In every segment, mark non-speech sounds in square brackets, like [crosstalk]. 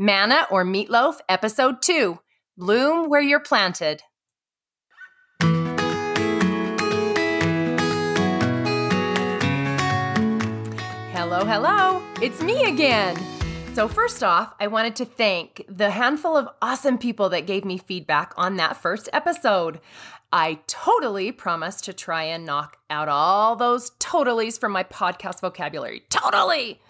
Manna or Meatloaf, Episode 2 Bloom Where You're Planted. Hello, hello. It's me again. So, first off, I wanted to thank the handful of awesome people that gave me feedback on that first episode. I totally promise to try and knock out all those totallys from my podcast vocabulary. Totally!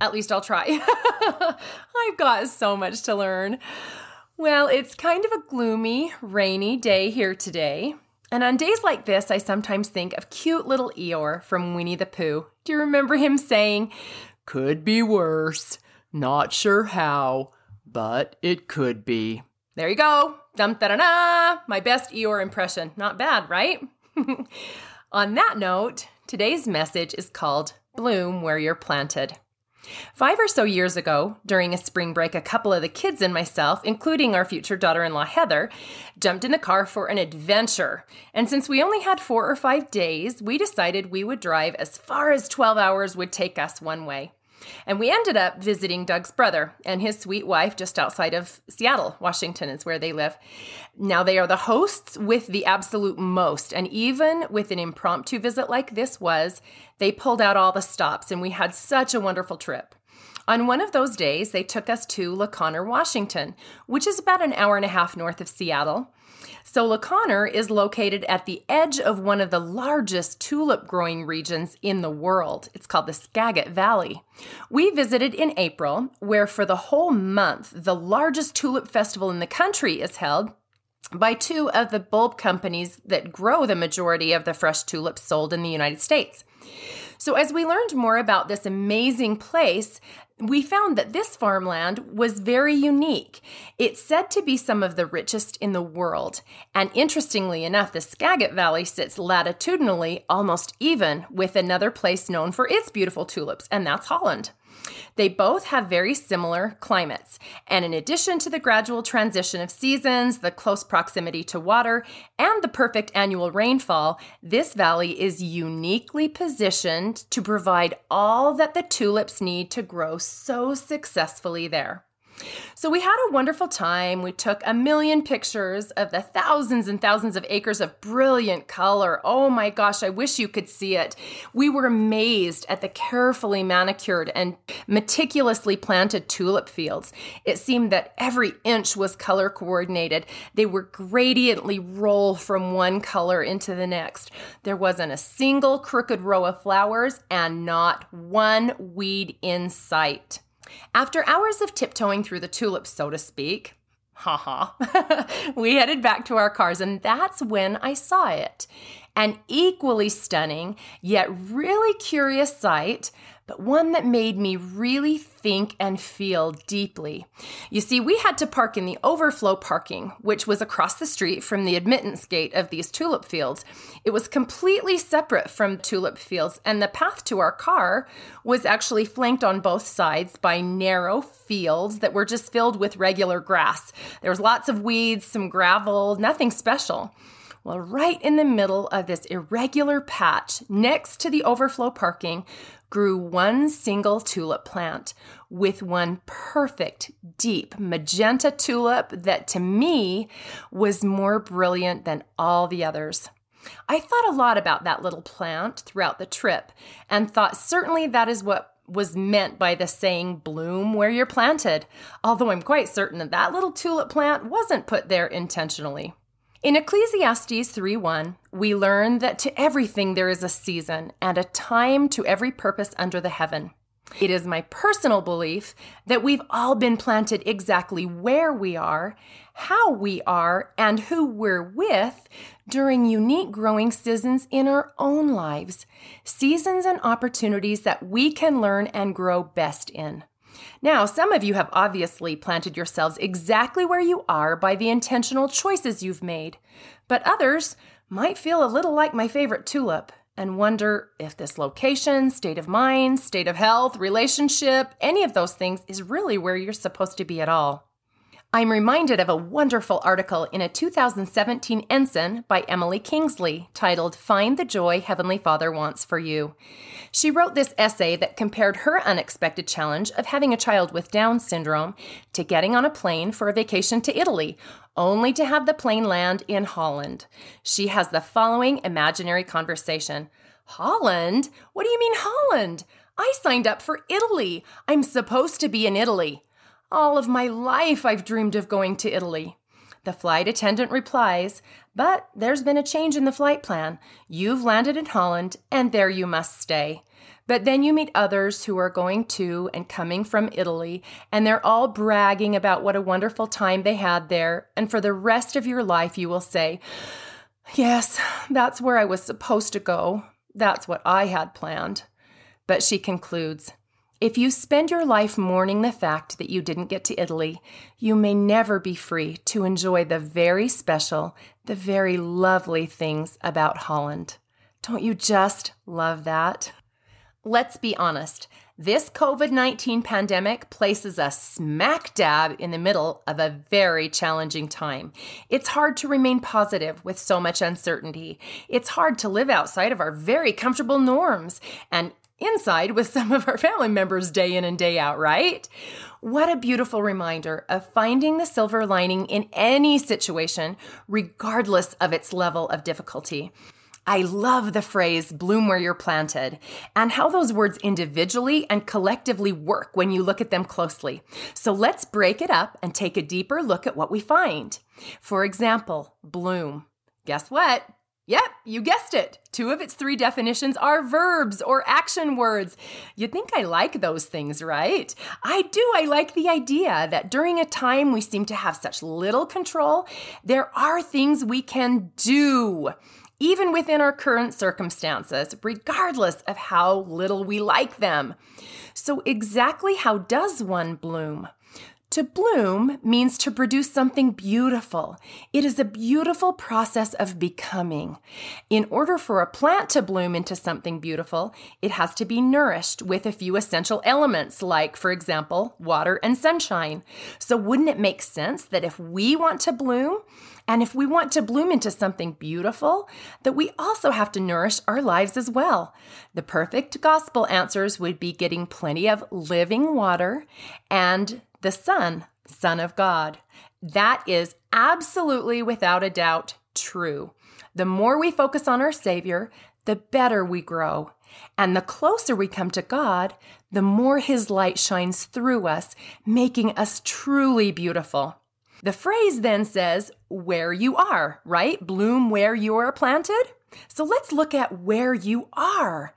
At least I'll try. [laughs] I've got so much to learn. Well, it's kind of a gloomy, rainy day here today. And on days like this, I sometimes think of cute little Eeyore from Winnie the Pooh. Do you remember him saying, Could be worse. Not sure how, but it could be. There you go. Dum da da da. My best Eeyore impression. Not bad, right? [laughs] On that note, today's message is called Bloom Where You're Planted. Five or so years ago, during a spring break, a couple of the kids and myself, including our future daughter in law Heather, jumped in the car for an adventure. And since we only had four or five days, we decided we would drive as far as 12 hours would take us one way. And we ended up visiting Doug's brother and his sweet wife just outside of Seattle, Washington is where they live. Now they are the hosts with the absolute most. And even with an impromptu visit like this was, they pulled out all the stops and we had such a wonderful trip. On one of those days, they took us to La Conner, Washington, which is about an hour and a half north of Seattle. So, La Conner is located at the edge of one of the largest tulip growing regions in the world. It's called the Skagit Valley. We visited in April, where for the whole month, the largest tulip festival in the country is held by two of the bulb companies that grow the majority of the fresh tulips sold in the United States. So, as we learned more about this amazing place, we found that this farmland was very unique. It's said to be some of the richest in the world. And interestingly enough, the Skagit Valley sits latitudinally almost even with another place known for its beautiful tulips, and that's Holland. They both have very similar climates. And in addition to the gradual transition of seasons, the close proximity to water, and the perfect annual rainfall, this valley is uniquely positioned to provide all that the tulips need to grow so successfully there. So we had a wonderful time. We took a million pictures of the thousands and thousands of acres of brilliant color. Oh my gosh, I wish you could see it. We were amazed at the carefully manicured and meticulously planted tulip fields. It seemed that every inch was color coordinated. They were gradiently roll from one color into the next. There wasn't a single crooked row of flowers and not one weed in sight. After hours of tiptoeing through the tulips, so to speak, haha, [laughs] we headed back to our cars, and that's when I saw it. An equally stunning, yet really curious sight but one that made me really think and feel deeply. You see, we had to park in the overflow parking, which was across the street from the admittance gate of these tulip fields. It was completely separate from tulip fields, and the path to our car was actually flanked on both sides by narrow fields that were just filled with regular grass. There was lots of weeds, some gravel, nothing special. Well, right in the middle of this irregular patch next to the overflow parking grew one single tulip plant with one perfect, deep magenta tulip that to me was more brilliant than all the others. I thought a lot about that little plant throughout the trip and thought certainly that is what was meant by the saying bloom where you're planted, although I'm quite certain that that little tulip plant wasn't put there intentionally. In Ecclesiastes 3:1, we learn that to everything there is a season and a time to every purpose under the heaven. It is my personal belief that we've all been planted exactly where we are, how we are, and who we're with during unique growing seasons in our own lives, seasons and opportunities that we can learn and grow best in. Now, some of you have obviously planted yourselves exactly where you are by the intentional choices you've made, but others might feel a little like my favorite tulip and wonder if this location, state of mind, state of health, relationship, any of those things is really where you're supposed to be at all. I'm reminded of a wonderful article in a 2017 Ensign by Emily Kingsley titled Find the Joy Heavenly Father Wants for You. She wrote this essay that compared her unexpected challenge of having a child with Down syndrome to getting on a plane for a vacation to Italy, only to have the plane land in Holland. She has the following imaginary conversation Holland? What do you mean, Holland? I signed up for Italy. I'm supposed to be in Italy. All of my life I've dreamed of going to Italy. The flight attendant replies, But there's been a change in the flight plan. You've landed in Holland, and there you must stay. But then you meet others who are going to and coming from Italy, and they're all bragging about what a wonderful time they had there. And for the rest of your life, you will say, Yes, that's where I was supposed to go. That's what I had planned. But she concludes, if you spend your life mourning the fact that you didn't get to Italy, you may never be free to enjoy the very special, the very lovely things about Holland. Don't you just love that? Let's be honest. This COVID 19 pandemic places us smack dab in the middle of a very challenging time. It's hard to remain positive with so much uncertainty. It's hard to live outside of our very comfortable norms. And inside with [laughs] some of our family members day in and day out, right? What a beautiful reminder of finding the silver lining in any situation, regardless of its level of difficulty. I love the phrase bloom where you're planted and how those words individually and collectively work when you look at them closely. So let's break it up and take a deeper look at what we find. For example, bloom. Guess what? Yep, you guessed it. Two of its three definitions are verbs or action words. You'd think I like those things, right? I do. I like the idea that during a time we seem to have such little control, there are things we can do, even within our current circumstances, regardless of how little we like them. So, exactly how does one bloom? To bloom means to produce something beautiful. It is a beautiful process of becoming. In order for a plant to bloom into something beautiful, it has to be nourished with a few essential elements, like, for example, water and sunshine. So, wouldn't it make sense that if we want to bloom, and if we want to bloom into something beautiful, that we also have to nourish our lives as well. The perfect gospel answers would be getting plenty of living water and the Son, Son of God. That is absolutely without a doubt true. The more we focus on our Savior, the better we grow. And the closer we come to God, the more His light shines through us, making us truly beautiful. The phrase then says, where you are, right? Bloom where you are planted. So let's look at where you are.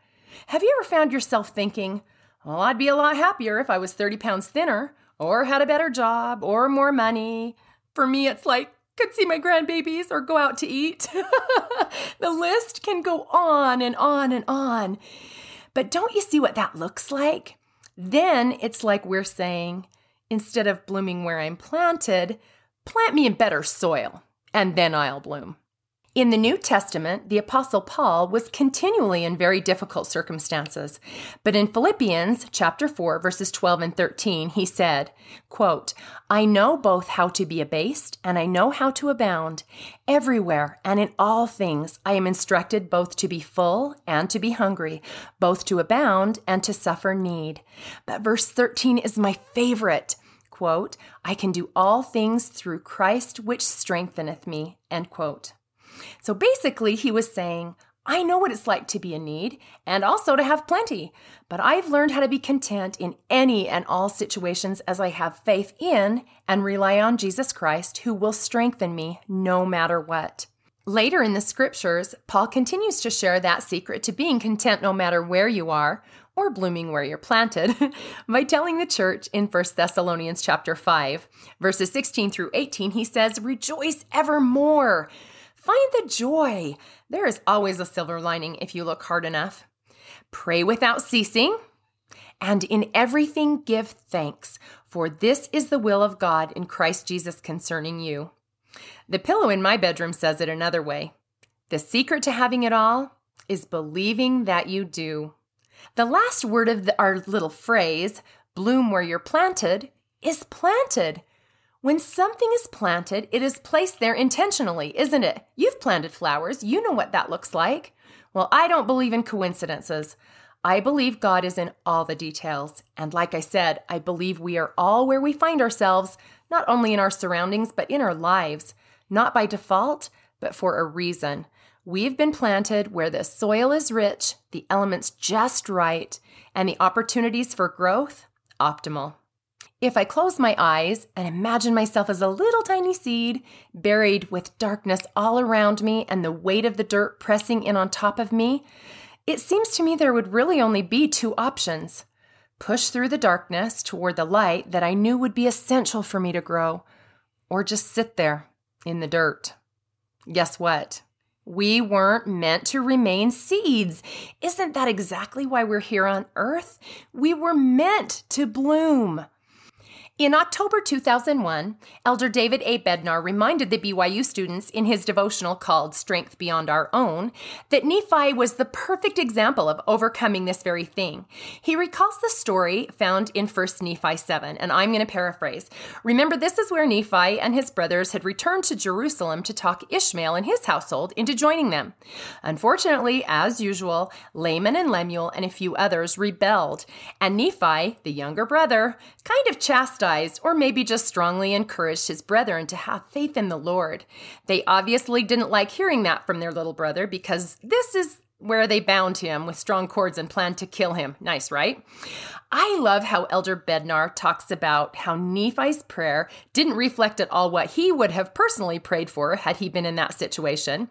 Have you ever found yourself thinking, well, I'd be a lot happier if I was 30 pounds thinner, or had a better job or more money. For me, it's like, could see my grandbabies or go out to eat. [laughs] the list can go on and on and on. But don't you see what that looks like? Then it's like we're saying, instead of blooming where I'm planted, plant me in better soil, and then I'll bloom. In the New Testament, the Apostle Paul was continually in very difficult circumstances. But in Philippians chapter 4, verses 12 and 13, he said, quote, I know both how to be abased and I know how to abound. Everywhere and in all things I am instructed both to be full and to be hungry, both to abound and to suffer need. But verse 13 is my favorite quote, I can do all things through Christ which strengtheneth me, end quote. So basically, he was saying, I know what it's like to be in need and also to have plenty, but I've learned how to be content in any and all situations as I have faith in and rely on Jesus Christ, who will strengthen me no matter what. Later in the scriptures, Paul continues to share that secret to being content no matter where you are or blooming where you're planted [laughs] by telling the church in 1 Thessalonians chapter 5 verses 16 through 18 he says rejoice evermore Find the joy. There is always a silver lining if you look hard enough. Pray without ceasing. And in everything give thanks, for this is the will of God in Christ Jesus concerning you. The pillow in my bedroom says it another way. The secret to having it all is believing that you do. The last word of the, our little phrase, bloom where you're planted, is planted. When something is planted, it is placed there intentionally, isn't it? You've planted flowers, you know what that looks like. Well, I don't believe in coincidences. I believe God is in all the details. And like I said, I believe we are all where we find ourselves, not only in our surroundings, but in our lives, not by default, but for a reason. We've been planted where the soil is rich, the elements just right, and the opportunities for growth optimal. If I close my eyes and imagine myself as a little tiny seed, buried with darkness all around me and the weight of the dirt pressing in on top of me, it seems to me there would really only be two options push through the darkness toward the light that I knew would be essential for me to grow, or just sit there in the dirt. Guess what? We weren't meant to remain seeds. Isn't that exactly why we're here on earth? We were meant to bloom. In October 2001, Elder David A. Bednar reminded the BYU students in his devotional called Strength Beyond Our Own that Nephi was the perfect example of overcoming this very thing. He recalls the story found in 1 Nephi 7, and I'm going to paraphrase. Remember, this is where Nephi and his brothers had returned to Jerusalem to talk Ishmael and his household into joining them. Unfortunately, as usual, Laman and Lemuel and a few others rebelled, and Nephi, the younger brother, kind of chastised or maybe just strongly encouraged his brethren to have faith in the Lord. They obviously didn't like hearing that from their little brother because this is where they bound him with strong cords and planned to kill him. Nice, right? I love how Elder Bednar talks about how Nephi's prayer didn't reflect at all what he would have personally prayed for had he been in that situation.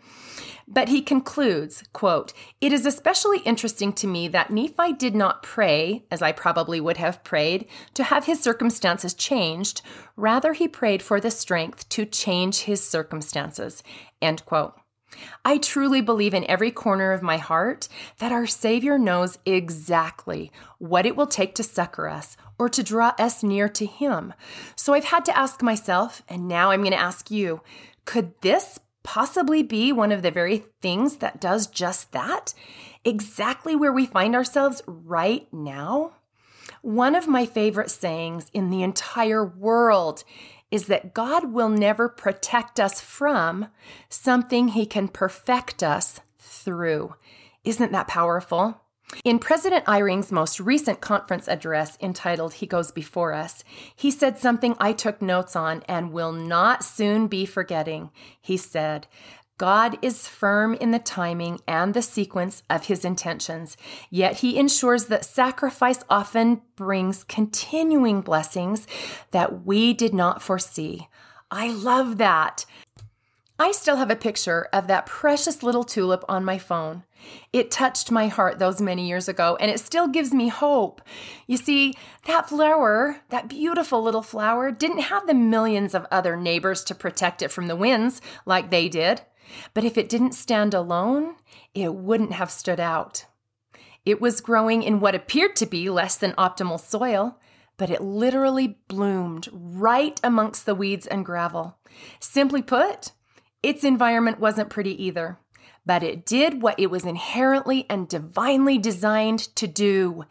But he concludes, quote, It is especially interesting to me that Nephi did not pray, as I probably would have prayed, to have his circumstances changed. Rather, he prayed for the strength to change his circumstances. End quote. I truly believe in every corner of my heart that our Savior knows exactly what it will take to succor us or to draw us near to Him. So I've had to ask myself, and now I'm going to ask you could this possibly be one of the very things that does just that? Exactly where we find ourselves right now? One of my favorite sayings in the entire world is that God will never protect us from something He can perfect us through. Isn't that powerful? In President Eyring's most recent conference address entitled He Goes Before Us, he said something I took notes on and will not soon be forgetting. He said, God is firm in the timing and the sequence of his intentions, yet he ensures that sacrifice often brings continuing blessings that we did not foresee. I love that. I still have a picture of that precious little tulip on my phone. It touched my heart those many years ago, and it still gives me hope. You see, that flower, that beautiful little flower, didn't have the millions of other neighbors to protect it from the winds like they did. But if it didn't stand alone, it wouldn't have stood out. It was growing in what appeared to be less than optimal soil, but it literally bloomed right amongst the weeds and gravel. Simply put, its environment wasn't pretty either, but it did what it was inherently and divinely designed to do.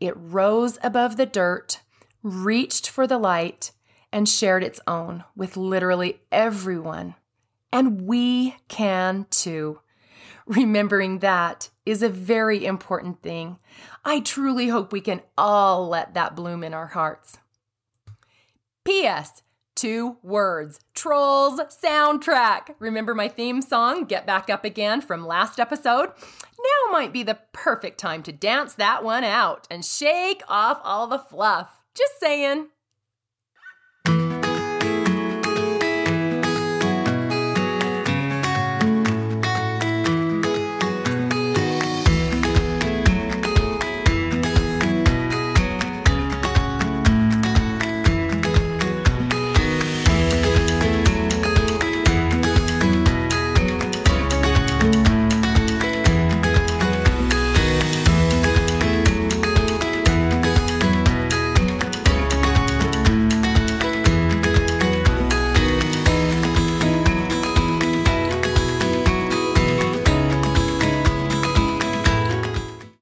It rose above the dirt, reached for the light, and shared its own with literally everyone and we can too. Remembering that is a very important thing. I truly hope we can all let that bloom in our hearts. P.S. Two words Trolls soundtrack. Remember my theme song, Get Back Up Again, from last episode? Now might be the perfect time to dance that one out and shake off all the fluff. Just saying.